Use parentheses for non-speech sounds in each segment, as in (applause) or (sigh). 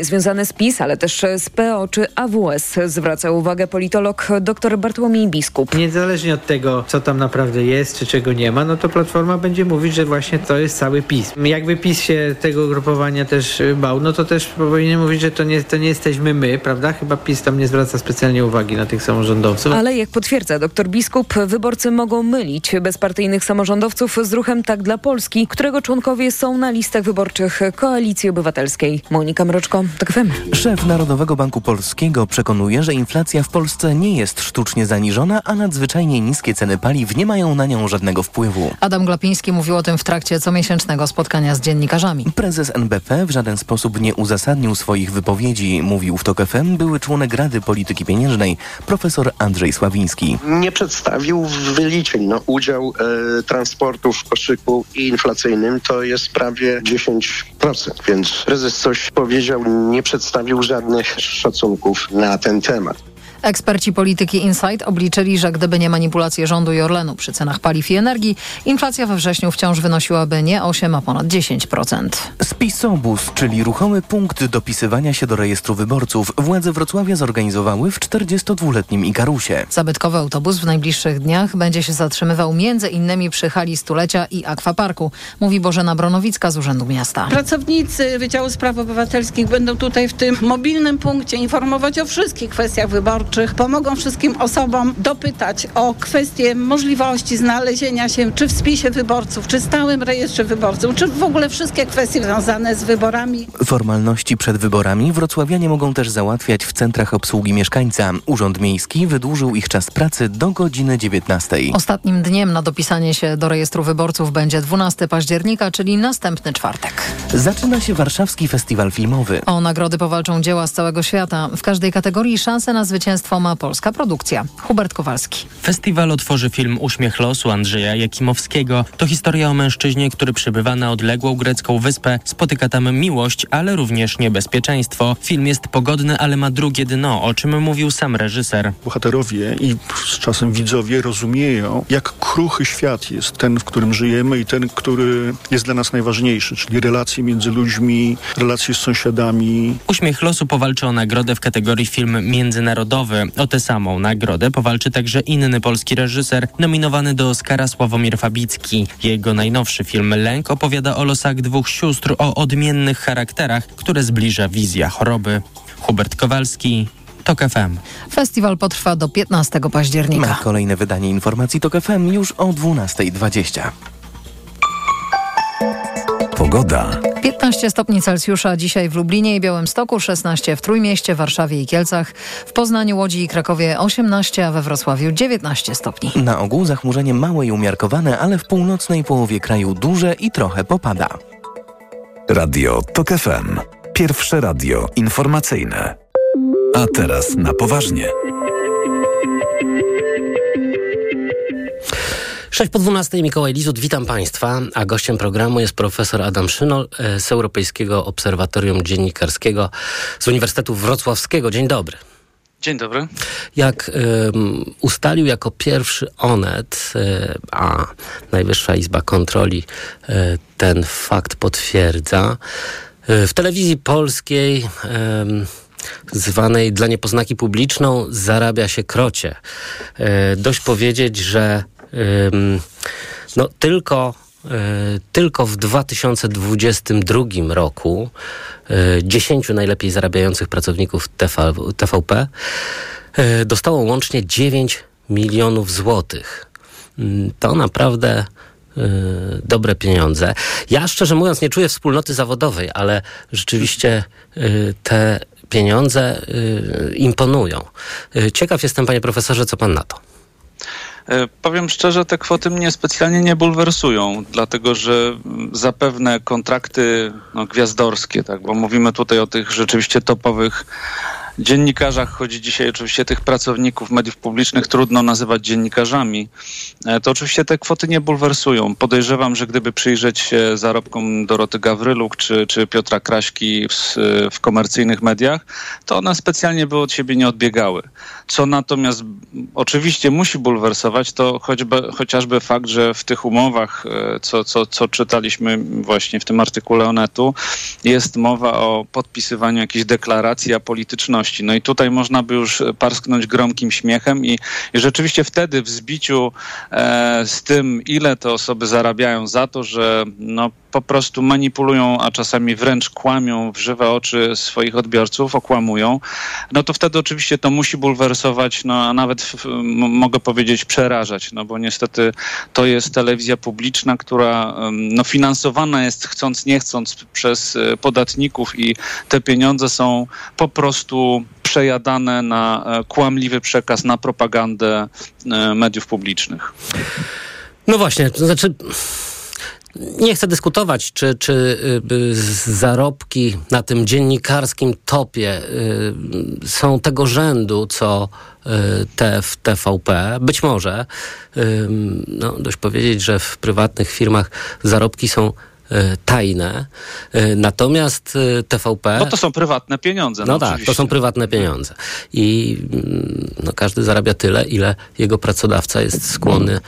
Związane z PiS, ale też z PO czy AWS, zwraca uwagę politolog dr Bartłomiej Biskup. Niezależnie od tego, co tam naprawdę jest, czy czego nie ma, no to Platforma będzie mówić, że właśnie to jest cały PiS. Jakby PiS się tego ugrupowania też bał, no to też powinien mówić, że to nie, to nie jesteśmy my, prawda? Chyba PiS tam nie zwraca specjalnie uwagi na tych samorządowców. Ale jak potwierdza dr Biskup, wyborcy mogą mylić bezpartyjnych samorządowców z ruchem Tak dla Polski, którego członkowie są na listach wyborczych Koalicji Obywatelskiej. Monika Mroczko tak Szef Narodowego Banku Polskiego przekonuje, że inflacja w Polsce nie jest sztucznie zaniżona, a nadzwyczajnie niskie ceny paliw nie mają na nią żadnego wpływu. Adam Glapiński mówił o tym w trakcie comiesięcznego spotkania z dziennikarzami. Prezes NBP w żaden sposób nie uzasadnił swoich wypowiedzi, mówił w TOK FM były członek Rady Polityki Pieniężnej profesor Andrzej Sławiński. Nie przedstawił wyliczeń. No, udział e, transportu w koszyku inflacyjnym to jest prawie 10%, więc prezes coś powiedział nie przedstawił żadnych szacunków na ten temat. Eksperci polityki Insight obliczyli, że gdyby nie manipulacje rządu i Orlenu przy cenach paliw i energii, inflacja we wrześniu wciąż wynosiłaby nie 8, a ponad 10%. Spisobus, czyli ruchomy punkt dopisywania się do rejestru wyborców, władze Wrocławia zorganizowały w 42-letnim Ikarusie. Zabytkowy autobus w najbliższych dniach będzie się zatrzymywał między innymi przy hali stulecia i akwaparku, mówi Bożena Bronowicka z Urzędu Miasta. Pracownicy Wydziału Spraw Obywatelskich będą tutaj w tym mobilnym punkcie informować o wszystkich kwestiach wyborczych pomogą wszystkim osobom dopytać o kwestie możliwości znalezienia się czy w spisie wyborców, czy stałym rejestrze wyborców, czy w ogóle wszystkie kwestie związane z wyborami. Formalności przed wyborami wrocławianie mogą też załatwiać w centrach obsługi mieszkańca. Urząd Miejski wydłużył ich czas pracy do godziny 19. Ostatnim dniem na dopisanie się do rejestru wyborców będzie 12 października, czyli następny czwartek. Zaczyna się Warszawski Festiwal Filmowy. O nagrody powalczą dzieła z całego świata. W każdej kategorii szanse na zwycięstwo zwycięstwo ma polska produkcja. Hubert Kowalski. Festiwal otworzy film Uśmiech losu Andrzeja Jakimowskiego. To historia o mężczyźnie, który przybywa na odległą grecką wyspę. Spotyka tam miłość, ale również niebezpieczeństwo. Film jest pogodny, ale ma drugie dno, o czym mówił sam reżyser. Bohaterowie i z czasem widzowie rozumieją, jak kruchy świat jest ten, w którym żyjemy i ten, który jest dla nas najważniejszy, czyli relacje między ludźmi, relacje z sąsiadami. Uśmiech losu powalczy o nagrodę w kategorii film międzynarodowy. O tę samą nagrodę powalczy także inny polski reżyser nominowany do Oscara Sławomir Fabicki. Jego najnowszy film Lęk opowiada o losach dwóch sióstr o odmiennych charakterach, które zbliża wizja choroby. Hubert Kowalski, TOK FM. Festiwal potrwa do 15 października. Na kolejne wydanie informacji TOK FM już o 12.20. Pogoda. 15 stopni Celsjusza dzisiaj w Lublinie i Białymstoku, 16 w Trójmieście, Warszawie i Kielcach, w Poznaniu, Łodzi i Krakowie 18, a we Wrocławiu 19 stopni. Na ogół zachmurzenie małe i umiarkowane, ale w północnej połowie kraju duże i trochę popada. Radio TOK FM. Pierwsze radio informacyjne. A teraz na poważnie. 6 po 12 Mikołaj Lizut, witam Państwa, a gościem programu jest profesor Adam Szynol e, z Europejskiego Obserwatorium Dziennikarskiego z Uniwersytetu Wrocławskiego. Dzień dobry. Dzień dobry. Jak um, ustalił jako pierwszy Onet, y, a Najwyższa Izba Kontroli y, ten fakt potwierdza, w telewizji polskiej zwanej dla niepoznaki publiczną zarabia się krocie. Dość powiedzieć, że no tylko e, tylko w 2022 roku 10 e, najlepiej zarabiających pracowników TV, TVP e, dostało łącznie 9 milionów złotych. Mm, to naprawdę dobre pieniądze. Ja szczerze mówiąc nie czuję wspólnoty zawodowej, ale rzeczywiście te pieniądze imponują. Ciekaw jestem, panie profesorze, co pan na to? E, powiem szczerze, te kwoty mnie specjalnie nie bulwersują, dlatego że zapewne kontrakty no, gwiazdorskie, tak, bo mówimy tutaj o tych rzeczywiście topowych dziennikarzach chodzi dzisiaj, oczywiście tych pracowników mediów publicznych trudno nazywać dziennikarzami, e, to oczywiście te kwoty nie bulwersują. Podejrzewam, że gdyby przyjrzeć się zarobkom Doroty Gawryluk czy, czy Piotra Kraśki w, w komercyjnych mediach, to one specjalnie by od siebie nie odbiegały. Co natomiast oczywiście musi bulwersować, to choćby, chociażby fakt, że w tych umowach, e, co, co, co czytaliśmy właśnie w tym artykule Onetu, jest mowa o podpisywaniu jakiejś deklaracji apolityczności. No i tutaj można by już parsknąć gromkim śmiechem i, i rzeczywiście wtedy w zbiciu e, z tym, ile te osoby zarabiają za to, że no, po prostu manipulują, a czasami wręcz kłamią w żywe oczy swoich odbiorców, okłamują, no to wtedy oczywiście to musi bulwersować, no a nawet mogę powiedzieć przerażać, no bo niestety to jest telewizja publiczna, która no, finansowana jest chcąc nie chcąc przez e, podatników i te pieniądze są po prostu przejadane na e, kłamliwy przekaz, na propagandę e, mediów publicznych. No właśnie, to znaczy nie chcę dyskutować, czy, czy y, zarobki na tym dziennikarskim topie y, są tego rzędu, co y, te w TVP. Być może, no, dość powiedzieć, że w prywatnych firmach zarobki są tajne. Natomiast TVP. No to są prywatne pieniądze. No, no tak, oczywiście. to są prywatne pieniądze. I mm, no, każdy zarabia tyle, ile jego pracodawca jest skłonny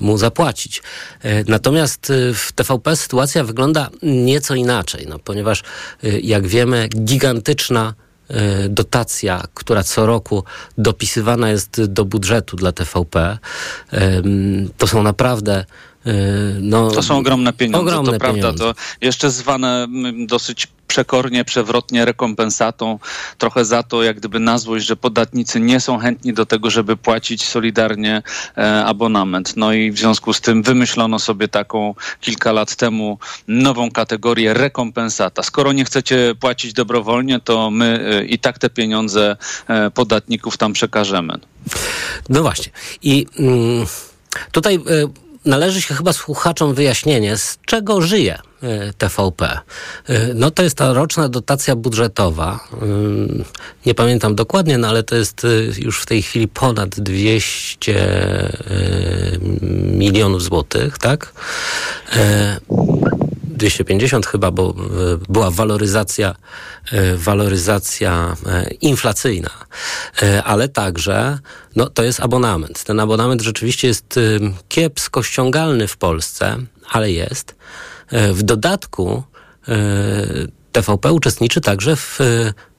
mu zapłacić. E, natomiast e, w TVP sytuacja wygląda nieco inaczej, no, ponieważ jak wiemy, gigantyczna dotacja, która co roku dopisywana jest do budżetu dla TVP, to są naprawdę no, to są ogromne pieniądze, ogromne to pieniądze. prawda. To jeszcze zwane dosyć przekornie, przewrotnie rekompensatą, trochę za to, jak gdyby na złość, że podatnicy nie są chętni do tego, żeby płacić solidarnie e, abonament. No i w związku z tym wymyślono sobie taką kilka lat temu nową kategorię rekompensata. Skoro nie chcecie płacić dobrowolnie, to my e, i tak te pieniądze e, podatników tam przekażemy. No właśnie. I mm, tutaj e, należy się chyba słuchaczom wyjaśnienie, z czego żyje TVP. E, no to jest ta roczna dotacja budżetowa. E, nie pamiętam dokładnie, no ale to jest już w tej chwili ponad 200 milionów złotych, tak? 250 chyba, bo była waloryzacja, waloryzacja inflacyjna, ale także no, to jest abonament. Ten abonament rzeczywiście jest kiepsko ściągalny w Polsce, ale jest. E, w dodatku e, TVP uczestniczy także w e,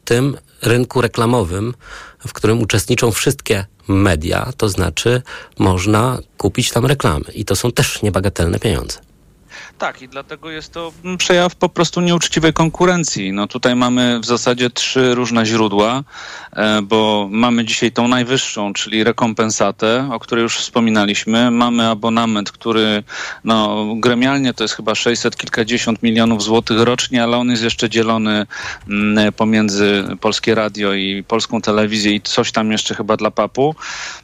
tym rynku reklamowym, w którym uczestniczą wszystkie media, to znaczy można kupić tam reklamy i to są też niebagatelne pieniądze. Tak, i dlatego jest to przejaw po prostu nieuczciwej konkurencji. No tutaj mamy w zasadzie trzy różne źródła, e, bo mamy dzisiaj tą najwyższą, czyli rekompensatę, o której już wspominaliśmy. Mamy abonament, który no, gremialnie to jest chyba 600 kilkadziesiąt milionów złotych rocznie, ale on jest jeszcze dzielony mm, pomiędzy Polskie Radio i Polską Telewizję i coś tam jeszcze chyba dla papu.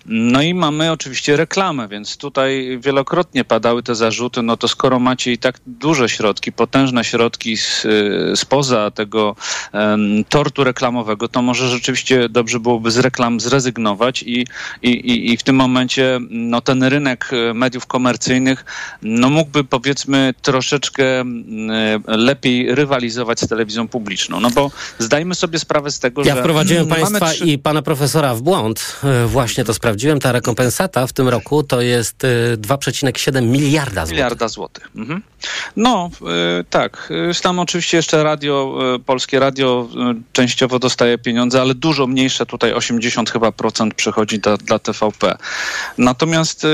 No i mamy oczywiście reklamę, więc tutaj wielokrotnie padały te zarzuty, no to skoro macie i tak duże środki, potężne środki z, spoza tego um, tortu reklamowego, to może rzeczywiście dobrze byłoby z reklam zrezygnować i, i, i w tym momencie no, ten rynek e, mediów komercyjnych no, mógłby powiedzmy troszeczkę lepiej rywalizować z telewizją publiczną. No bo zdajmy sobie sprawę z tego, ja że... Ja wprowadziłem państwa trzy... i pana profesora w błąd. E, właśnie to sprawdziłem. Ta rekompensata w tym roku to jest 2,7 e, miliarda złotych. Miliarda złotych. Mhm. No, y, tak. Tam oczywiście jeszcze radio, y, polskie radio częściowo dostaje pieniądze, ale dużo mniejsze, tutaj 80 chyba procent przychodzi dla, dla TVP. Natomiast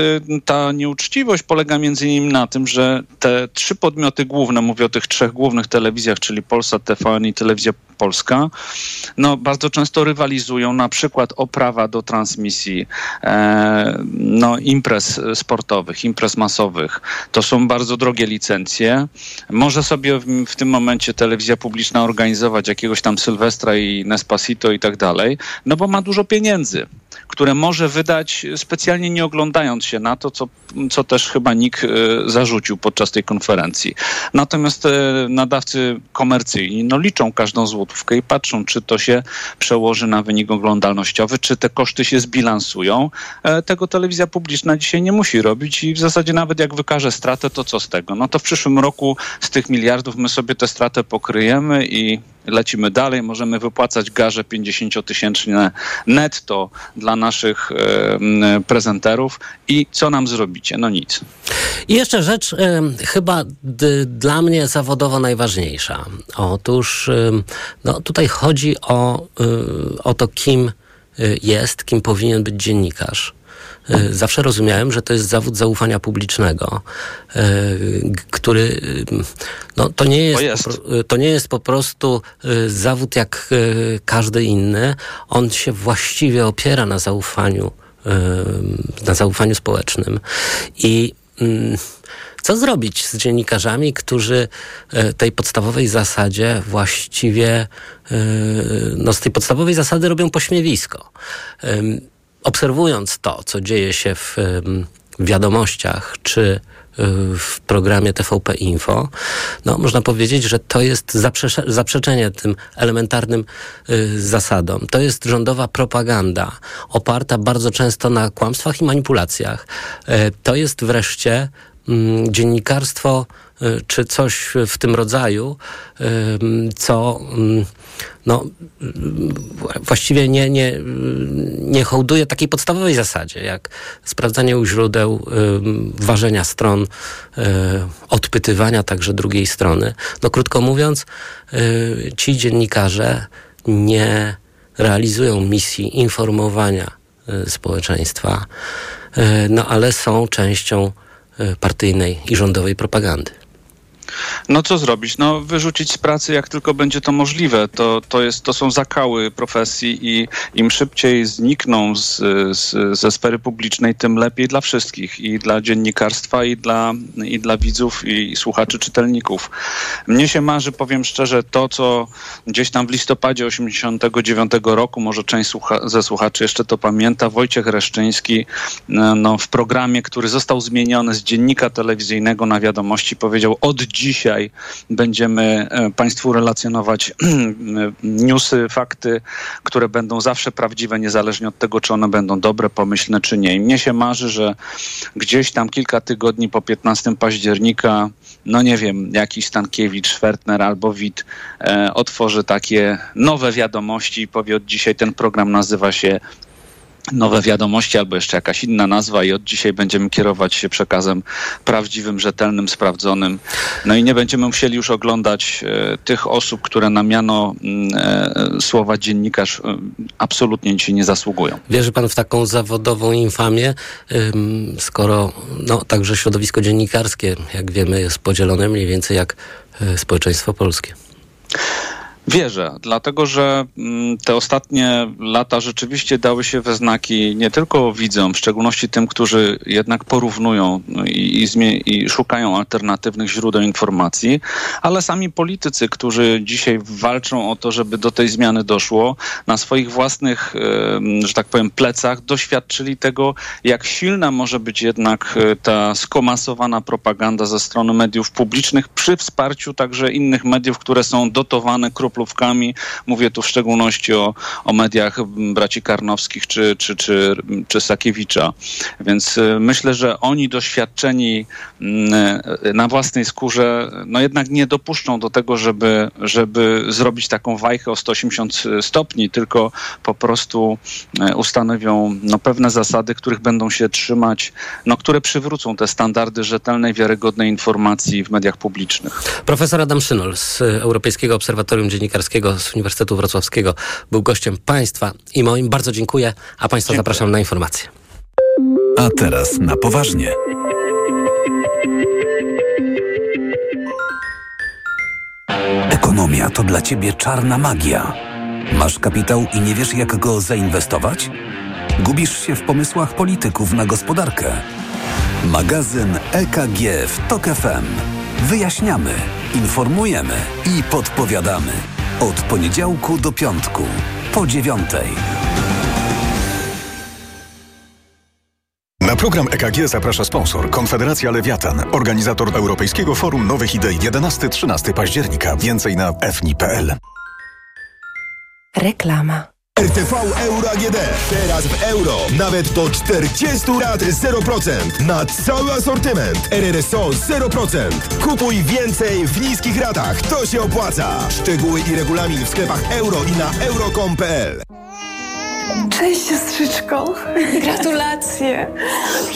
ta nieuczciwość polega między innymi na tym, że te trzy podmioty główne, mówię o tych trzech głównych telewizjach, czyli Polsat, TVN i Telewizja Polska, no bardzo często rywalizują na przykład o prawa do transmisji e, no, imprez sportowych, imprez masowych. To są bardzo drogie licencje. Może sobie w, w tym momencie telewizja publiczna organizować jakiegoś tam Sylwestra i Nespacito i tak dalej, no bo ma dużo pieniędzy które może wydać specjalnie nie oglądając się na to, co, co też chyba NIK zarzucił podczas tej konferencji. Natomiast nadawcy komercyjni no, liczą każdą złotówkę i patrzą, czy to się przełoży na wynik oglądalnościowy, czy te koszty się zbilansują. Tego telewizja publiczna dzisiaj nie musi robić i w zasadzie nawet jak wykaże stratę, to co z tego? No to w przyszłym roku z tych miliardów my sobie tę stratę pokryjemy i lecimy dalej. Możemy wypłacać garze 50-tysięczne netto dla naszych prezenterów. I co nam zrobicie? No nic. I jeszcze rzecz e, chyba d, dla mnie zawodowo najważniejsza. Otóż e, no, tutaj chodzi o, e, o to, kim e, jest, kim powinien być dziennikarz. E, zawsze rozumiałem, że to jest zawód zaufania publicznego, e, który no, to, nie jest, jest. to nie jest po prostu e, zawód jak każdy inny. On się właściwie opiera na zaufaniu, na zaufaniu społecznym. I mm, co zrobić z dziennikarzami, którzy tej podstawowej zasadzie właściwie, no z tej podstawowej zasady robią pośmiewisko? Obserwując to, co dzieje się w wiadomościach czy y, w programie TVP Info, no, można powiedzieć, że to jest zaprze zaprzeczenie tym elementarnym y, zasadom. To jest rządowa propaganda, oparta bardzo często na kłamstwach i manipulacjach. Y, to jest wreszcie dziennikarstwo y, czy coś w tym rodzaju, co no, właściwie nie, nie, nie hołduje takiej podstawowej zasadzie, jak sprawdzanie u źródeł, y, ważenia stron, y, odpytywania także drugiej strony. No, krótko mówiąc, y, ci dziennikarze nie realizują misji informowania y, społeczeństwa, y, no ale są częścią y, partyjnej i rządowej propagandy. No co zrobić? No wyrzucić z pracy jak tylko będzie to możliwe. To, to, jest, to są zakały profesji i im szybciej znikną z, z, ze sfery publicznej, tym lepiej dla wszystkich. I dla dziennikarstwa, i dla, i dla widzów, i słuchaczy, czytelników. Mnie się marzy, powiem szczerze, to co gdzieś tam w listopadzie 89 roku, może część słucha ze słuchaczy jeszcze to pamięta, Wojciech Reszczyński no, w programie, który został zmieniony z dziennika telewizyjnego na wiadomości powiedział od dzisiaj będziemy e, Państwu relacjonować (clears throat) e, newsy, fakty, które będą zawsze prawdziwe, niezależnie od tego, czy one będą dobre, pomyślne, czy nie. I mnie się marzy, że gdzieś tam kilka tygodni po 15 października, no nie wiem, jakiś Stankiewicz, Schwertner albo Wit e, otworzy takie nowe wiadomości i powie od dzisiaj ten program nazywa się nowe wiadomości albo jeszcze jakaś inna nazwa i od dzisiaj będziemy kierować się przekazem prawdziwym, rzetelnym, sprawdzonym. No i nie będziemy musieli już oglądać e, tych osób, które na miano mm, e, słowa dziennikarz e, absolutnie dzisiaj nie zasługują. Wierzy pan w taką zawodową infamię, skoro no, także środowisko dziennikarskie, jak wiemy, jest podzielone mniej więcej jak e, społeczeństwo polskie? Wierzę, dlatego że mm, te ostatnie lata rzeczywiście dały się we znaki nie tylko widzom, w szczególności tym, którzy jednak porównują i, i, i, szukają alternatywnych źródeł informacji, ale sami politycy, którzy dzisiaj walczą o to, żeby do tej zmiany doszło, na swoich własnych, że tak powiem, plecach doświadczyli tego, jak silna może być jednak e, ta skomasowana propaganda ze strony mediów publicznych przy wsparciu także innych mediów, które są dotowane krup kroplówkami. Mówię tu w szczególności o, o mediach braci Karnowskich czy, czy, czy, czy Sakiewicza. Więc y, myślę, że oni doświadczeni mm, na własnej skórze, no jednak nie dopuszczą do tego, żeby, żeby zrobić taką wajchę o 180 stopni, tylko po prostu y, ustanowią no, pewne zasady, których będą się trzymać, no, które przywrócą te standardy rzetelnej, wiarygodnej informacji w mediach publicznych. Profesor Adam Szynol z Europejskiego Obserwatorium Dziennikarstwa Dziennikarskiego z Uniwersytetu Wrocławskiego był gościem Państwa i moim. Bardzo dziękuję, a Państwa dziękuję. zapraszam na informacje. A teraz na poważnie. Ekonomia to dla Ciebie czarna magia. Masz kapitał i nie wiesz, jak go zainwestować? Gubisz się w pomysłach polityków na gospodarkę. Magazyn EKG w TOK FM. Wyjaśniamy, informujemy i podpowiadamy. Od poniedziałku do piątku, po dziewiątej. Na program EKG zaprasza sponsor Konfederacja Lewiatan, organizator Europejskiego Forum Nowych Idei 11-13 października. Więcej na fni.pl. Reklama. RTV Euro AGD. Teraz w euro. Nawet do 40 lat 0%. Na cały asortyment. RRSO 0%. Kupuj więcej w niskich ratach. To się opłaca. Szczegóły i regulamin w sklepach euro i na euro.com.pl Cześć siostrzyczko. Gratulacje.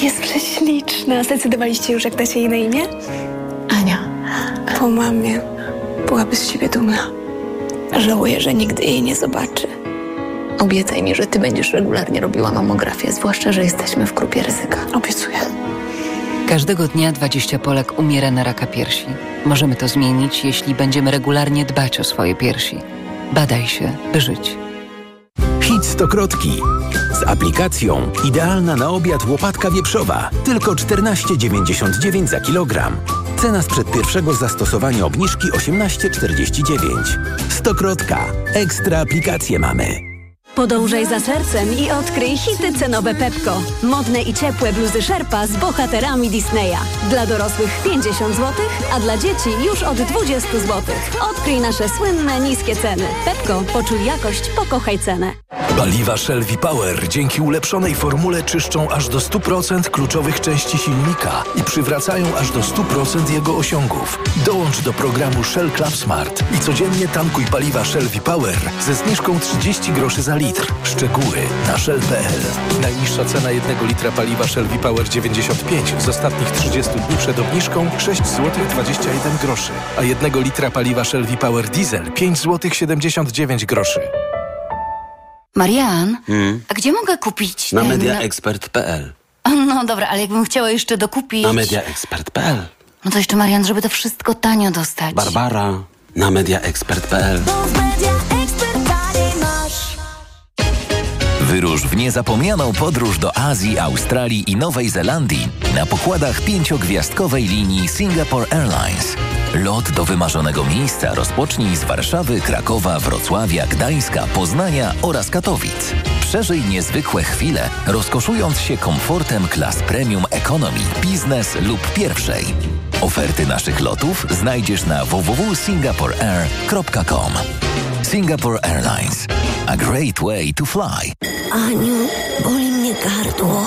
Jest prześliczna. Zdecydowaliście już, jak dacie jej na imię? Ania. Po mamie. Byłaby z ciebie dumna. Żałuję, że nigdy jej nie zobaczy. Obiecaj mi, że ty będziesz regularnie robiła mamografię, zwłaszcza, że jesteśmy w grupie ryzyka. Obiecuję. Każdego dnia 20 Polek umiera na raka piersi. Możemy to zmienić, jeśli będziemy regularnie dbać o swoje piersi. Badaj się, by żyć. Hit stokrotki. Z aplikacją idealna na obiad łopatka wieprzowa. Tylko 14,99 za kilogram. Cena sprzed pierwszego zastosowania obniżki 18,49. Stokrotka. Ekstra aplikacje mamy. Podążaj za sercem i odkryj hity cenowe Pepko. Modne i ciepłe bluzy Sherpa z bohaterami Disneya. Dla dorosłych 50 zł, a dla dzieci już od 20 zł. Odkryj nasze słynne niskie ceny. Pepko, poczuj jakość, pokochaj cenę. Paliwa Shell V-Power dzięki ulepszonej formule czyszczą aż do 100% kluczowych części silnika i przywracają aż do 100% jego osiągów. Dołącz do programu Shell Club Smart i codziennie tankuj paliwa Shell V-Power ze zniżką 30 groszy za litr. Szczegóły na shell.pl. Najniższa cena jednego litra paliwa Shell V-Power 95 z ostatnich 30 dni przed obniżką 6 zł 21 groszy, a jednego litra paliwa Shell V-Power Diesel 5 zł 79 groszy. Marian, Hmm? a gdzie mogę kupić Na ten... mediaexpert.pl (laughs) No dobra, ale jakbym chciała jeszcze dokupić... Na mediaexpert.pl No to jeszcze Marian, żeby to wszystko tanio dostać. Barbara na mediaexpert.pl Wyrusz w niezapomnianą podróż do Azji, Australii i Nowej Zelandii na pokładach pięciogwiazdkowej linii Singapore Airlines. Lot do wymarzonego miejsca rozpocznij z Warszawy, Krakowa, Wrocławia, Gdańska, Poznania oraz Katowic. Przeżyj niezwykłe chwile, rozkoszując się komfortem klas premium economy, biznes lub pierwszej. Oferty naszych lotów znajdziesz na www.singaporeair.com. Singapore Airlines. A great way to fly. Aniu, boli mnie gardło.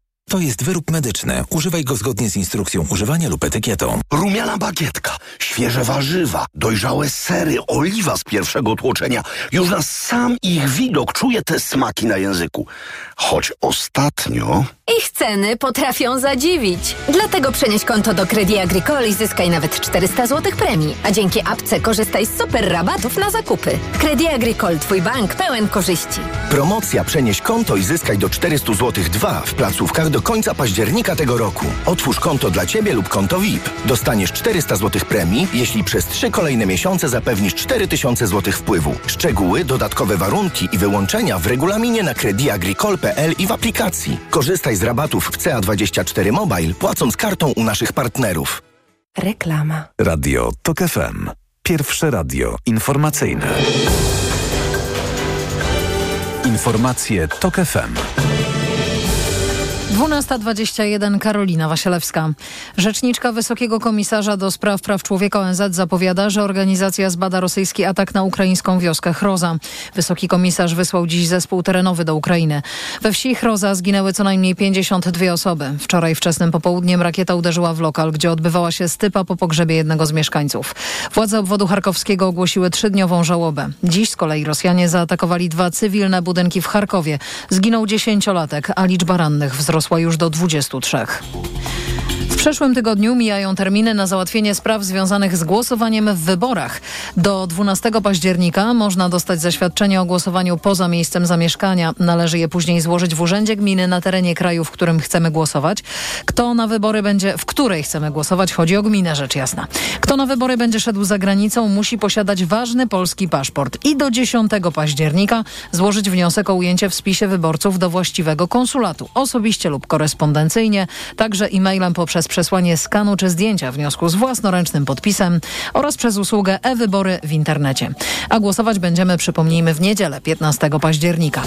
To jest wyrób medyczny. Używaj go zgodnie z instrukcją używania lub etykietą. Rumiana bagietka, świeże warzywa, dojrzałe sery, oliwa z pierwszego tłoczenia. Już na sam ich widok czuję te smaki na języku. Choć ostatnio... Ich ceny potrafią zadziwić. Dlatego przenieś konto do Credit Agricole i zyskaj nawet 400 zł premii. A dzięki apce korzystaj z super rabatów na zakupy. Credit Agricole, twój bank pełen korzyści. Promocja Przenieś konto i zyskaj do 400 zł 2 w placówkach do końca października tego roku. Otwórz konto dla Ciebie lub konto VIP. Dostaniesz 400 zł premii, jeśli przez 3 kolejne miesiące zapewnisz 4000 zł wpływu. Szczegóły, dodatkowe warunki i wyłączenia w regulaminie na crediagricole.pl i w aplikacji. Korzystaj z rabatów w CA24 Mobile, płacąc kartą u naszych partnerów. Reklama. Radio TOK FM. Pierwsze radio informacyjne. Informacje TOK FM. 12.21 Karolina Wasielewska. Rzeczniczka Wysokiego Komisarza do Spraw Praw Człowieka ONZ zapowiada, że organizacja zbada rosyjski atak na ukraińską wioskę Chroza. Wysoki Komisarz wysłał dziś zespół terenowy do Ukrainy. We wsi Chroza zginęły co najmniej 52 osoby. Wczoraj wczesnym popołudniem rakieta uderzyła w lokal, gdzie odbywała się stypa po pogrzebie jednego z mieszkańców. Władze obwodu charkowskiego ogłosiły trzydniową żałobę. Dziś z kolei Rosjanie zaatakowali dwa cywilne budynki w Charkowie. Zginął dziesięciolatek, a liczba rannych wzrosła już do 23. przyszłym tygodniu mijają terminy na załatwienie spraw związanych z głosowaniem w wyborach. Do 12 października można dostać zaświadczenie o głosowaniu poza miejscem zamieszkania. Należy je później złożyć w urzędzie gminy na terenie kraju, w którym chcemy głosować. Kto na wybory będzie, w której chcemy głosować, chodzi o gminę, rzecz jasna. Kto na wybory będzie szedł za granicą, musi posiadać ważny polski paszport i do 10 października złożyć wniosek o ujęcie w spisie wyborców do właściwego konsulatu, osobiście lub korespondencyjnie, także e-mailem poprzez przesłanie skanu czy zdjęcia wniosku z własnoręcznym podpisem oraz przez usługę e-wybory w internecie. A głosować będziemy, przypomnijmy, w niedzielę 15 października.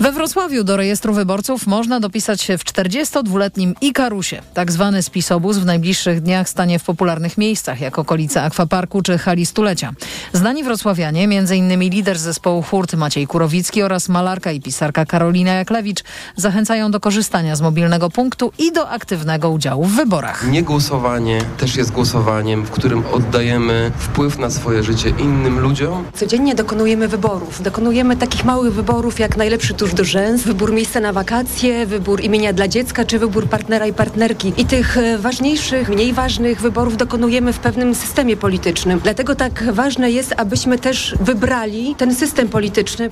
We Wrocławiu do rejestru wyborców można dopisać się w 42-letnim Ikarusie. Tak zwany spisobus w najbliższych dniach stanie w popularnych miejscach, jak okolice Akwaparku czy hali stulecia. Znani wrocławianie, m.in. lider zespołu Hurt Maciej Kurowicki oraz malarka i pisarka Karolina Jaklewicz zachęcają do korzystania z mobilnego punktu i do aktywnego udziału w wyborach. Niegłosowanie też jest głosowaniem, w którym oddajemy wpływ na swoje życie innym ludziom. Codziennie dokonujemy wyborów. Dokonujemy takich małych wyborów jak najlepszy tuż do rzęs, wybór miejsca na wakacje, wybór imienia dla dziecka czy wybór partnera i partnerki. I tych e, ważniejszych, mniej ważnych wyborów dokonujemy w pewnym systemie politycznym. Dlatego tak ważne jest, abyśmy też wybrali ten system polityczny.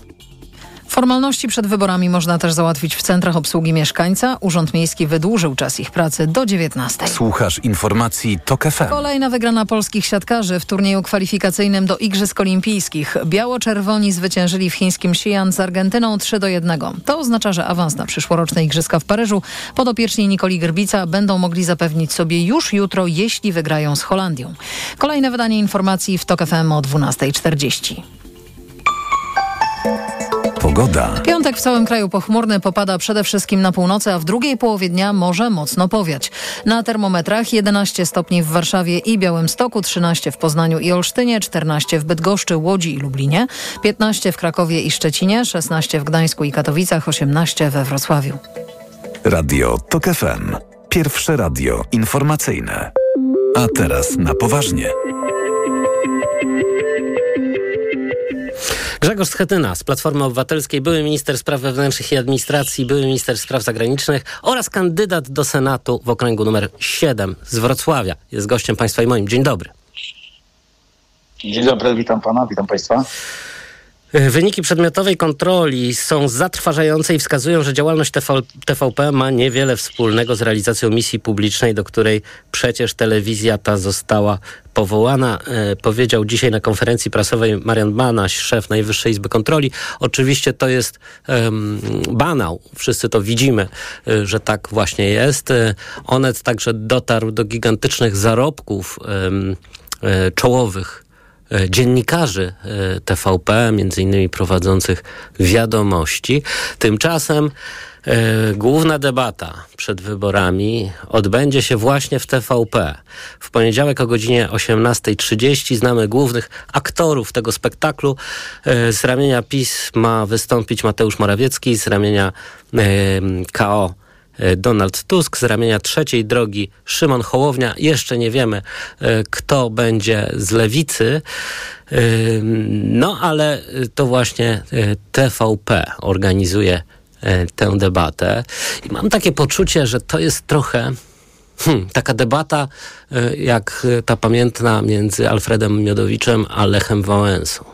Formalności przed wyborami można też załatwić w centrach obsługi mieszkańca. Urząd Miejski wydłużył czas ich pracy do 19. Słuchasz informacji TOK FM. Kolejna wygrana polskich siatkarzy w turnieju kwalifikacyjnym do Igrzysk Olimpijskich. Biało-czerwoni zwyciężyli w chińskim Xi'an z Argentyną 3 do 1. To oznacza, że awans na przyszłoroczne Igrzyska w Paryżu podopieczni Nikoli Grbica będą mogli zapewnić sobie już jutro, jeśli wygrają z Holandią. Kolejne wydanie informacji w TOK FM o 12.40. Pogoda. Piątek w całym kraju pochmurny popada przede wszystkim na północy, a w drugiej połowie dnia może mocno powiać. Na termometrach 11 stopni w Warszawie i Białymstoku, 13 w Poznaniu i Olsztynie, 14 w Bydgoszczy, Łodzi i Lublinie, 15 w Krakowie i Szczecinie, 16 w Gdańsku i Katowicach, 18 we Wrocławiu. Radio TOK FM. Pierwsze radio informacyjne. A teraz na poważnie. Grzegorz Schetyna z Platformy Obywatelskiej, były minister spraw wewnętrznych i administracji, były minister spraw zagranicznych oraz kandydat do Senatu w okręgu numer 7 z Wrocławia. Jest gościem państwa i moim. Dzień dobry. Dzień dobry, witam pana, witam państwa. Wyniki przedmiotowej kontroli są zatrważające i wskazują, że działalność TV, TVP ma niewiele wspólnego z realizacją misji publicznej, do której przecież telewizja ta została powołana, e, powiedział dzisiaj na konferencji prasowej Marian Banaś, szef Najwyższej Izby Kontroli. Oczywiście to jest um, banał, wszyscy to widzimy, e, że tak właśnie jest. E, Onet także dotarł do gigantycznych zarobków e, czołowych dziennikarzy e, TVP, między innymi prowadzących wiadomości. Tymczasem e, główna debata przed wyborami odbędzie się właśnie w TVP. W poniedziałek o godzinie 18.30 znamy głównych aktorów tego spektaklu. E, z ramienia PiS ma wystąpić Mateusz Morawiecki, z ramienia e, KO e, Donald Tusk, z ramienia trzeciej drogi Szymon Hołownia. Jeszcze nie wiemy, e, kto będzie z lewicy. E, No, ale to właśnie e, TVP organizuje e, tę debatę. I mam takie poczucie, że to jest trochę hmm, taka debata, e, jak e, ta pamiętna między Alfredem Miodowiczem a Lechem Wałęsą.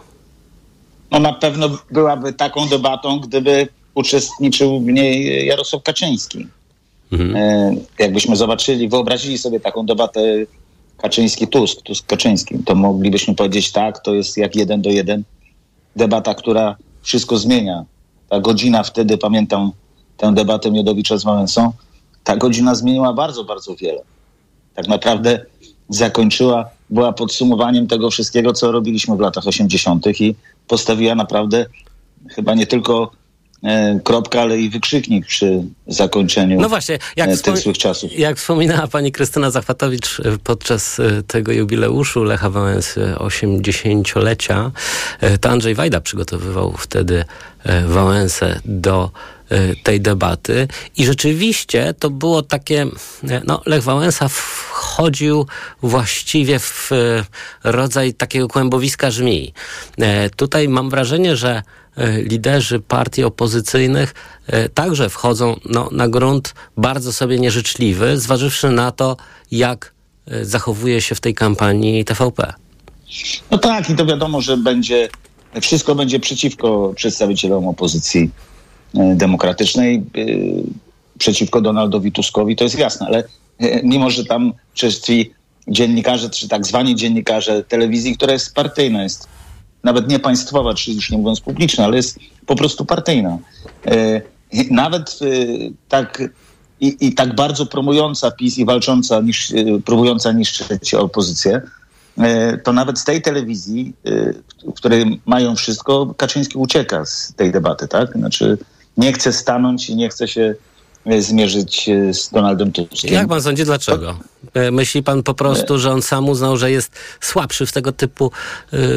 No na pewno byłaby taką debatą, gdyby uczestniczył w niej Jarosław Kaczyński. E, jakbyśmy zobaczyli, wyobrazili sobie taką debatę Kaczyński-Tusk, Tusk-Kaczyński, to moglibyśmy powiedzieć tak, to jest jak jeden do jeden debata, która wszystko zmienia. Ta godzina wtedy, pamiętam tę debatę Miodowicza z Wałęsą, ta godzina zmieniła bardzo, bardzo wiele. Tak naprawdę zakończyła, była podsumowaniem tego wszystkiego, co robiliśmy w latach 80. i postawiła naprawdę chyba nie tylko e, kropkę, ale i wykrzyknik przy zakończeniu No właśnie, jak, e, tych złych czasów. jak wspominała pani Krystyna Zachwatowicz e, podczas tego jubileuszu Lecha Wałęsy 80-lecia, e, to Andrzej Wajda przygotowywał wtedy Wałęsę do tej debaty. I rzeczywiście to było takie, no Lech Wałęsa wchodził właściwie w rodzaj takiego kłębowiska żmii. Tutaj mam wrażenie, że liderzy partii opozycyjnych także wchodzą no, na grunt bardzo sobie nieżyczliwy, zważywszy na to, jak zachowuje się w tej kampanii TVP. No tak, i to wiadomo, że będzie wszystko będzie przeciwko przedstawicielom opozycji demokratycznej, przeciwko Donaldowi Tuskowi, to jest jasne, ale mimo, że tam przez ci dziennikarze, czy tak zwani dziennikarze telewizji, która jest partyjna, jest nawet nie państwowa, czy już nie mówiąc publiczna, ale jest po prostu partyjna. Nawet tak i, i tak bardzo promująca PiS i walcząca, niż, próbująca niszczyć opozycję, to nawet z tej telewizji, w której mają wszystko, Kaczyński ucieka z tej debaty, tak? Znaczy nie chce stanąć i nie chce się zmierzyć z Donaldem Tuskiem. Jak pan sądzi, dlaczego? Myśli pan po prostu, że on sam uznał, że jest słabszy w tego typu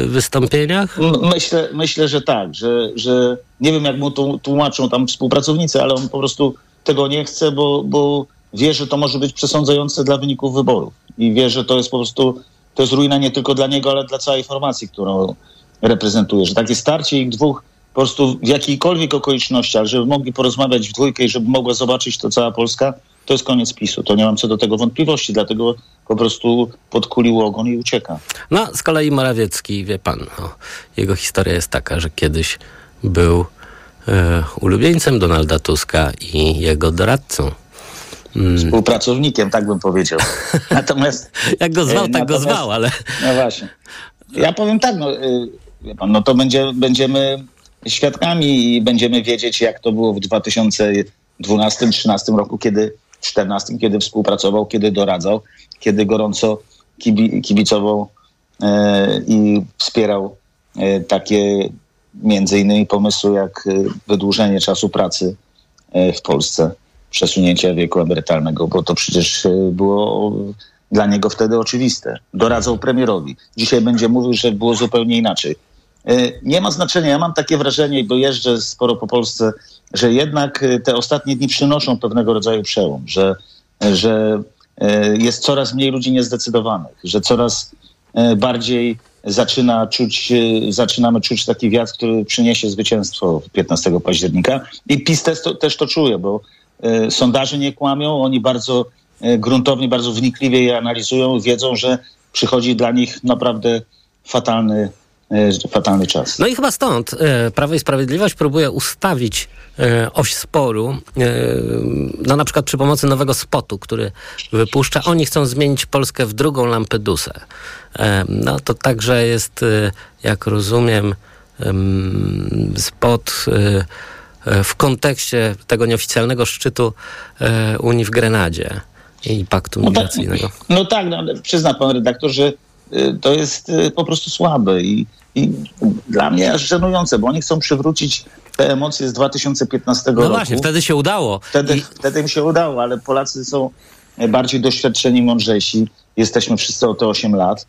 wystąpieniach? Myślę, myślę że tak, że, że nie wiem, jak mu tłumaczą tam współpracownicy, ale on po prostu tego nie chce, bo, bo wie, że to może być przesądzające dla wyników wyborów. I wie, że to jest po prostu, to jest ruina nie tylko dla niego, ale dla całej formacji, którą reprezentuje. Że takie starcie ich dwóch po prostu w jakiejkolwiek okoliczności, ale żeby mogli porozmawiać w dwójkę i żeby mogła zobaczyć to cała Polska, to jest koniec PiSu. To nie mam co do tego wątpliwości, dlatego po prostu podkulił ogon i ucieka. No, z kolei Morawiecki, wie pan, no, jego historia jest taka, że kiedyś był e, ulubieńcem Donalda Tuska i jego doradcą. Mm. Współpracownikiem, tak bym powiedział. (laughs) Natomiast... Jak go zwał, tak go zwał, ale... No właśnie. Ja powiem tak, no, wie pan, no to będzie, będziemy świadkami i będziemy wiedzieć, jak to było w 2012-2013 roku, kiedy w 2014, kiedy współpracował, kiedy doradzał, kiedy gorąco kibi, kibicował e, i wspierał e, takie między innymi pomysły jak wydłużenie czasu pracy e, w Polsce, przesunięcie wieku emerytalnego, bo to przecież było dla niego wtedy oczywiste. Doradzał premierowi. Dzisiaj będzie mówił, że było zupełnie inaczej. Nie ma znaczenia. Ja mam takie wrażenie, bo jeżdżę sporo po Polsce, że jednak te ostatnie dni przynoszą pewnego rodzaju przełom, że, że jest coraz mniej ludzi niezdecydowanych, że coraz bardziej zaczyna czuć, zaczynamy czuć taki wiatr, który przyniesie zwycięstwo 15 października. I PiS też to, też to czuje, bo sondaże nie kłamią, oni bardzo gruntownie, bardzo wnikliwie je analizują, wiedzą, że przychodzi dla nich naprawdę fatalny fatalny czas. No i chyba stąd e, Prawo i Sprawiedliwość próbuje ustawić e, oś sporu, no na przykład przy pomocy nowego spotu, który wypuszcza. Oni chcą zmienić Polskę w drugą Lampedusę. No to także jest, jak rozumiem, spot w kontekście tego nieoficjalnego szczytu Unii w Grenadzie i paktu migracyjnego. No tak, no tak no, przyzna pan redaktor, że to jest po prostu słabe i, i dla mnie aż żenujące, bo oni chcą przywrócić te emocje z 2015 no roku. No właśnie, wtedy się udało. Wtedy, I... wtedy im się udało, ale Polacy są bardziej doświadczeni, mądrzejsi. Jesteśmy wszyscy o te 8 lat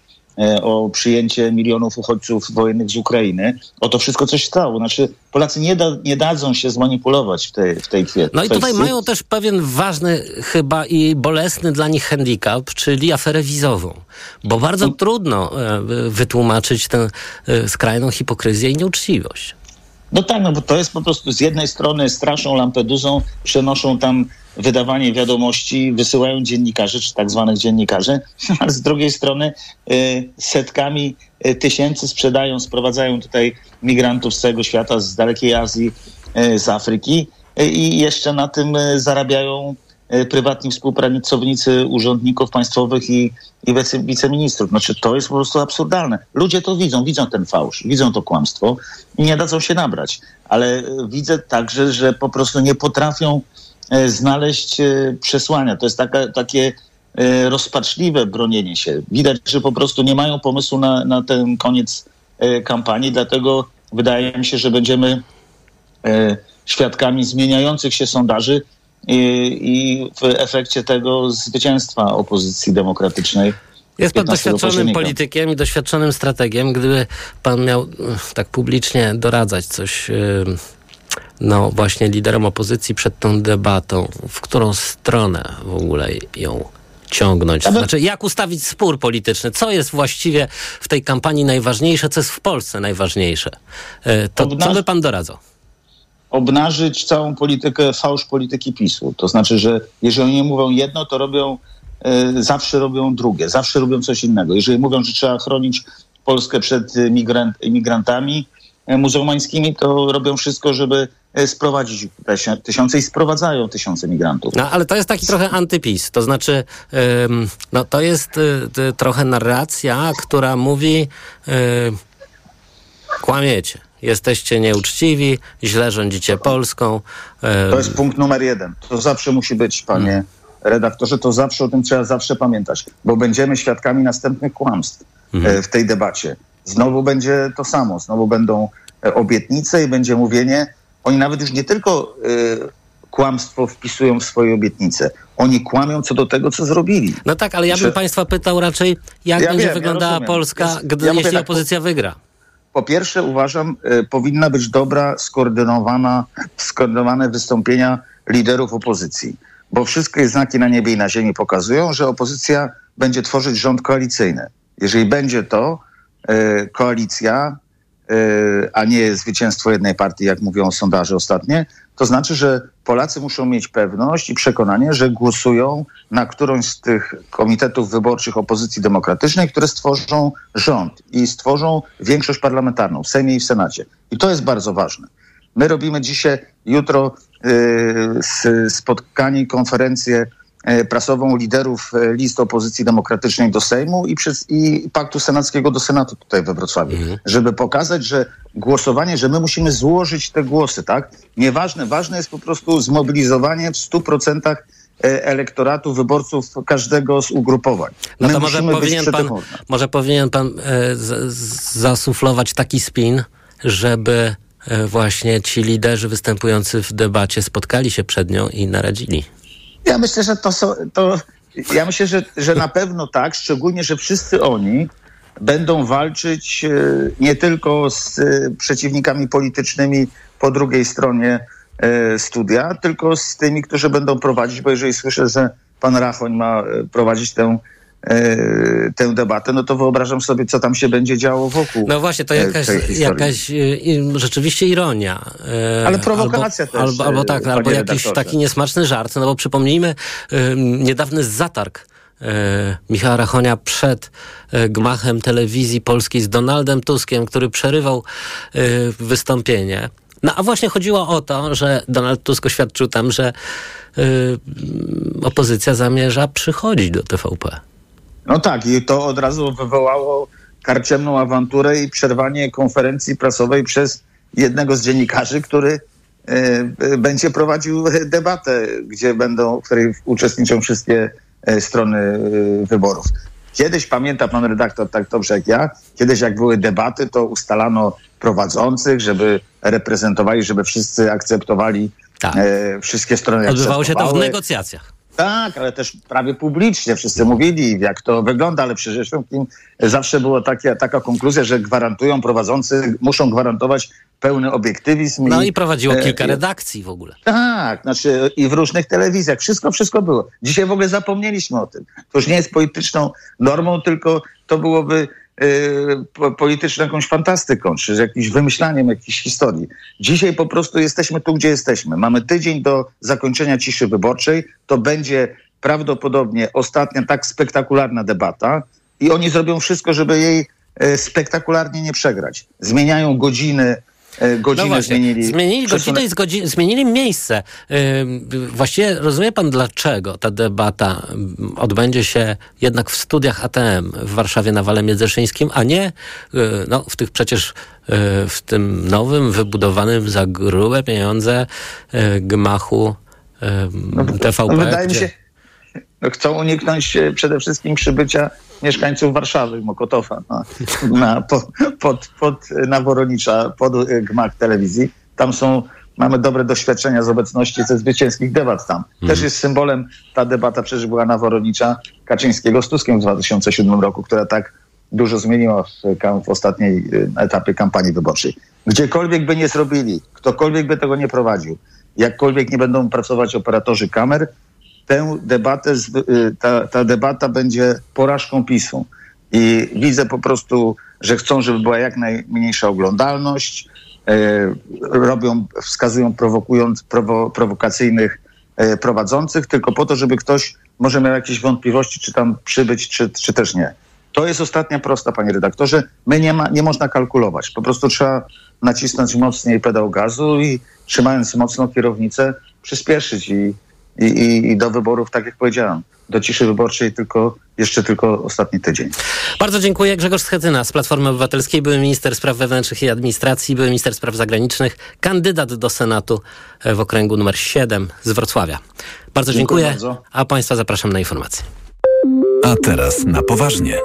o przyjęcie milionów uchodźców wojennych z Ukrainy, o to wszystko coś stało. Znaczy Polacy nie, da, nie dadzą się zmanipulować w tej, w tej kwestii. No i tutaj mają też pewien ważny chyba i bolesny dla nich handicap, czyli aferę wizową. Bo bardzo no. trudno wytłumaczyć tę skrajną hipokryzję i nieuczciwość. No tak, no bo to jest po prostu z jednej strony straszą Lampedusą, przenoszą tam wydawanie wiadomości, wysyłają dziennikarzy, czy tak zwanych dziennikarzy, (laughs) a z drugiej strony y, setkami y, tysięcy sprzedają, sprowadzają tutaj migrantów z całego świata, z dalekiej Azji, y, z Afryki i jeszcze na tym zarabiają prywatni współpracownicy urzędników państwowych i, i wiceministrów. Znaczy to jest po prostu absurdalne. Ludzie to widzą, widzą ten fałsz, widzą to kłamstwo i nie dadzą się nabrać. Ale widzę także, że po prostu nie potrafią znaleźć przesłania. To jest taka, takie rozpaczliwe bronienie się. Widać, że po prostu nie mają pomysłu na, na ten koniec kampanii, dlatego wydaje mi się, że będziemy świadkami zmieniających się sondaży i, i w efekcie tego zwycięstwa opozycji demokratycznej. Jest pan doświadczonym politykiem i doświadczonym strategiem. Gdyby pan miał tak publicznie doradzać coś no właśnie liderem opozycji przed tą debatą, w którą stronę w ogóle ją ciągnąć? To znaczy, jak ustawić spór polityczny? Co jest właściwie w tej kampanii najważniejsze? Co jest w Polsce najważniejsze? E, To co by pan doradzał? Obnażyć całą politykę, fałsz polityki PiSu. To znaczy, że jeżeli oni mówią jedno, to robią, e, zawsze robią drugie, zawsze robią coś innego. Jeżeli mówią, że trzeba chronić Polskę przed imigrant, imigrantami e, muzułmańskimi, to robią wszystko, żeby e, sprowadzić tysiące i sprowadzają tysiące migrantów. No, ale to jest taki trochę antypis. To znaczy, ym, no, to jest y, y, trochę narracja, która mówi kłamiecie. Jesteście nieuczciwi, źle rządzicie Polską. To jest punkt numer jeden. To zawsze musi być, panie Hmm. redaktorze, to zawsze o tym trzeba zawsze pamiętać, bo będziemy świadkami następnych kłamstw e, w tej debacie. Znowu będzie to samo, znowu będą e, obietnice i będzie mówienie. Oni nawet już nie tylko e, kłamstwo wpisują w swoje obietnice, oni kłamią co do tego, co zrobili. No tak, ale ja bym państwa pytał raczej, jak Ja będzie wiem, ja wyglądała rozumiem. Polska, gdy, ja jeśli tak, opozycja wygra. Po pierwsze, uważam, y, powinna być dobra, skoordynowana, skoordynowane wystąpienia liderów opozycji, bo wszystkie znaki na niebie i na ziemi pokazują, że opozycja będzie tworzyć rząd koalicyjny. Jeżeli będzie to y, koalicja, y, a nie zwycięstwo jednej partii, jak mówią sondaże ostatnie, to znaczy, że Polacy muszą mieć pewność i przekonanie, że głosują na którąś z tych komitetów wyborczych opozycji demokratycznej, które stworzą rząd i stworzą większość parlamentarną w Sejmie i w Senacie. I to jest bardzo ważne. My robimy dzisiaj, jutro y, s- spotkanie, i konferencję prasową liderów y, list opozycji demokratycznej do Sejmu i, przez, i Paktu Senackiego do Senatu tutaj we Wrocławiu, żeby pokazać, że głosowanie, że my musimy złożyć te głosy, tak? Nieważne, ważne jest po prostu zmobilizowanie w 100% e, elektoratu wyborców każdego z ugrupowań. No My to może powinien, pan, może powinien pan e, z, z, zasuflować taki spin, żeby e, właśnie ci liderzy występujący w debacie spotkali się przed nią i naradzili. Ja myślę, że to są. To, ja myślę, że, że na pewno tak, szczególnie, że wszyscy oni będą walczyć e, nie tylko z e, przeciwnikami politycznymi po drugiej stronie e, studia, tylko z tymi, którzy będą prowadzić, bo jeżeli słyszę, że pan Rachoń ma prowadzić tę, tę debatę, no to wyobrażam sobie, co tam się będzie działo wokół. No właśnie, to e, jakaś, jakaś e, rzeczywiście ironia. e, Ale prowokacja albo, też, Albo, albo e, tak, albo jakiś redaktorze. taki niesmaczny żart, no bo przypomnijmy e, niedawny zatarg e, Michała Rachonia przed e, gmachem telewizji polskiej z Donaldem Tuskiem, który przerywał e, wystąpienie. No a właśnie chodziło o to, że Donald Tusk oświadczył tam, że e, opozycja zamierza przychodzić do TVP. No tak, i to od razu wywołało karczemną awanturę i przerwanie konferencji prasowej przez jednego z dziennikarzy, który e, e, będzie prowadził debatę, gdzie będą, w której uczestniczą wszystkie e, strony wyborów. Kiedyś, pamięta pan redaktor tak dobrze jak ja, kiedyś jak były debaty, to ustalano prowadzących, żeby reprezentowali, żeby wszyscy akceptowali e, wszystkie strony. Odbywało się to w negocjacjach. Tak, ale też prawie publicznie wszyscy mówili, jak to wygląda, ale przede wszystkim zawsze była taka, taka konkluzja, że gwarantują prowadzący, muszą gwarantować pełny obiektywizm. No i prowadziło e, kilka i- redakcji w ogóle. Tak, znaczy i w różnych telewizjach. Wszystko, wszystko było. Dzisiaj w ogóle zapomnieliśmy o tym. To już nie jest polityczną normą, tylko to byłoby polityczną jakąś fantastyką, czy jakimś wymyślaniem jakiejś historii. Dzisiaj po prostu jesteśmy tu, gdzie jesteśmy. Mamy tydzień do zakończenia ciszy wyborczej. To będzie prawdopodobnie ostatnia tak spektakularna debata i oni zrobią wszystko, żeby jej e, spektakularnie nie przegrać. Zmieniają godziny, e, godziny no właśnie, zmienili. Zmienili godzinę i zmienili miejsce. Właściwie rozumie pan, dlaczego ta debata odbędzie się jednak w studiach ATM w Warszawie na Wale Międzyszyńskim, a nie y, no, w tych przecież y, w tym nowym, wybudowanym za grube pieniądze y, gmachu TVP. No, wydaje mi się, chcą uniknąć e, przede wszystkim przybycia mieszkańców Warszawy, Mokotowa, na, na, pod, pod, pod, na Woronicza, pod e, gmach telewizji. Tam są, mamy dobre doświadczenia z obecności ze zwycięskich debat tam. Też jest symbolem, ta debata przecież była na Woronicza Kaczyńskiego z Tuskiem w 2007 roku, która tak dużo zmieniła w, w ostatniej etapie kampanii wyborczej. Gdziekolwiek by nie zrobili, ktokolwiek by tego nie prowadził, jakkolwiek nie będą pracować operatorzy kamer, tę debatę, y, ta, ta debata będzie porażką PiSu. I widzę po prostu, że chcą, żeby była jak najmniejsza oglądalność, e, robią, wskazują prowokując, prowo, prowokacyjnych e, prowadzących, tylko po to, żeby ktoś może miał jakieś wątpliwości, czy tam przybyć, czy, czy też nie. To jest ostatnia prosta, panie redaktorze. My nie, ma, nie można kalkulować. Po prostu trzeba nacisnąć mocniej pedał gazu i trzymając mocno kierownicę, przyspieszyć i, i, i, i do wyborów, tak jak powiedziałem, do ciszy wyborczej tylko jeszcze tylko ostatni tydzień. Bardzo dziękuję. Grzegorz Schetyna z Platformy Obywatelskiej, były minister spraw wewnętrznych i administracji, były minister spraw zagranicznych, kandydat do Senatu w okręgu numer 7 z Wrocławia. Bardzo Dziękuję dziękuję, bardzo. a Państwa zapraszam na informacje. A teraz na poważnie.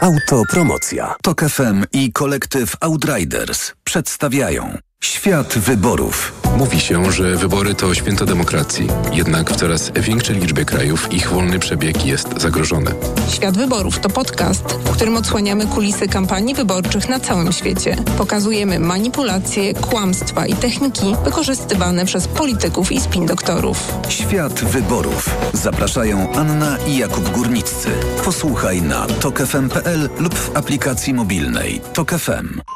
Autopromocja. Tok FM i kolektyw Outriders przedstawiają Świat wyborów. Mówi się, że wybory to święto demokracji. Jednak w coraz większej liczbie krajów ich wolny przebieg jest zagrożony. Świat Wyborów to podcast, w którym odsłaniamy kulisy kampanii wyborczych na całym świecie. Pokazujemy manipulacje, kłamstwa i techniki wykorzystywane przez polityków i spin doktorów. Świat wyborów. Zapraszają Anna i Jakub Górniccy. Posłuchaj na tokefm.pl lub w aplikacji mobilnej Tok FM.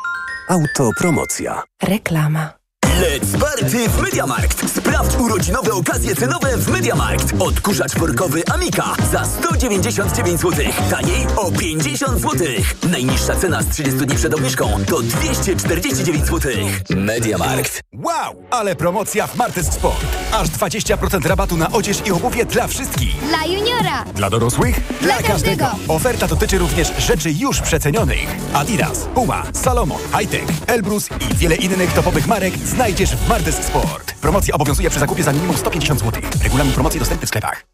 Autopromocja. Reklama. Let's party w Mediamarkt! Sprawdź urodzinowe okazje cenowe w Mediamarkt. Odkurzacz workowy Amika za 199 zł. Taniej o 50 zł. Najniższa cena z 30 dni przed obniżką to 249 zł. Mediamarkt. Wow, ale promocja w Martes Sport. Aż 20% rabatu na odzież i obuwie dla wszystkich. Dla juniora! Dla dorosłych? Dla każdego. Oferta dotyczy również rzeczy już przecenionych. Adidas, Puma, Salomon, Hightech, Elbrus i wiele innych topowych marek znajdziesz w Martes Sport. Promocja obowiązuje przy zakupie za minimum 150 zł. Regulamin promocji dostępny w sklepach.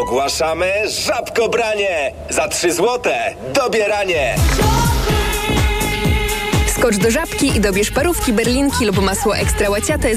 Ogłaszamy żabkobranie! Za 3 złote dobieranie! Skocz do żabki i dobierz parówki, berlinki lub masło ekstra łaciate